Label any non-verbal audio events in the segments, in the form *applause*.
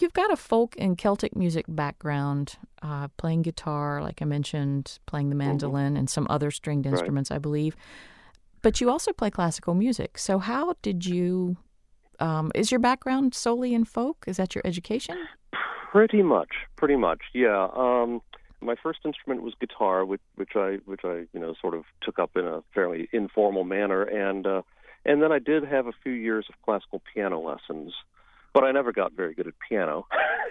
you've got a folk and Celtic music background, uh, playing guitar, like I mentioned, playing the mm-hmm. mandolin mm-hmm. and some other stringed instruments, right. I believe. But you also play classical music. So how did you? Um, is your background solely in folk? Is that your education? Pretty much, pretty much, yeah. Um, my first instrument was guitar, which, which I which I you know sort of took up in a fairly informal manner, and uh, and then I did have a few years of classical piano lessons but I never got very good at piano. *laughs*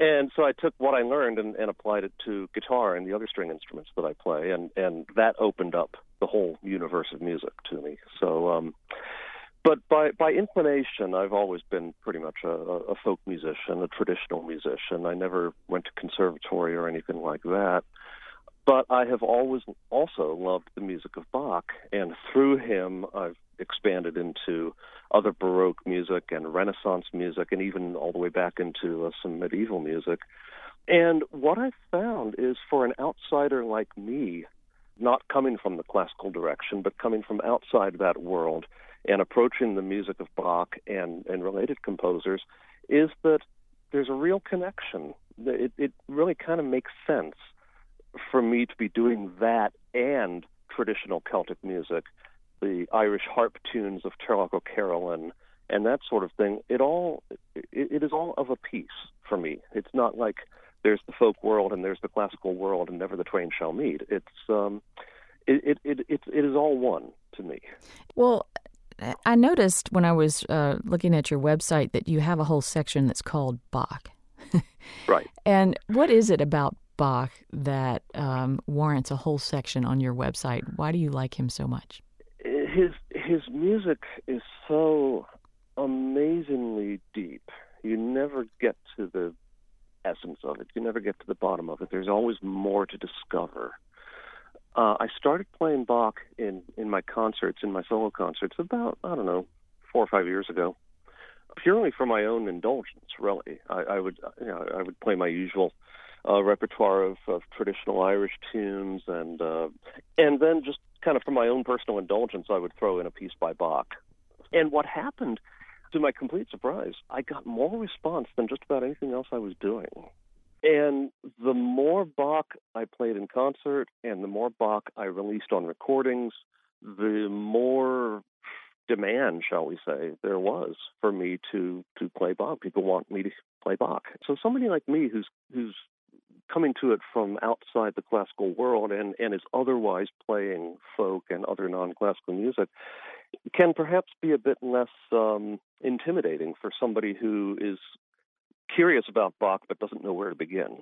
and so I took what I learned and, and applied it to guitar and the other string instruments that I play, and and that opened up the whole universe of music to me. So, um, but by by inclination, I've always been pretty much a, a folk musician, a traditional musician. I never went to conservatory or anything like that. But I have always also loved the music of Bach, and through him, I've expanded into other Baroque music and Renaissance music, and even all the way back into uh, some medieval music. And what I've found is for an outsider like me, not coming from the classical direction, but coming from outside that world and approaching the music of Bach and, and related composers, is that there's a real connection. It, it really kind of makes sense for me to be doing that and traditional Celtic music, the Irish harp tunes of Turlough O'Carolan, and that sort of thing. It all it, it is all of a piece for me. It's not like there's the folk world and there's the classical world, and never the twain shall meet. It's um, it it it, it, it is all one to me. Well. I noticed when I was uh, looking at your website that you have a whole section that's called Bach. *laughs* right. And what is it about Bach that um, warrants a whole section on your website. Why do you like him so much? His his music is so amazingly deep. You never get to the essence of it. You never get to the bottom of it. There's always more to discover. Uh, I started playing Bach in in my concerts, in my solo concerts, about I don't know four or five years ago, purely for my own indulgence. Really, I, I would you know I would play my usual uh, repertoire of, of traditional Irish tunes, and uh, and then just kind of for my own personal indulgence, I would throw in a piece by Bach. And what happened, to my complete surprise, I got more response than just about anything else I was doing. And the more Bach I played in concert, and the more Bach I released on recordings, the more demand, shall we say, there was for me to to play Bach. People want me to play Bach. So somebody like me, who's who's coming to it from outside the classical world and, and is otherwise playing folk and other non classical music can perhaps be a bit less um, intimidating for somebody who is curious about Bach but doesn't know where to begin.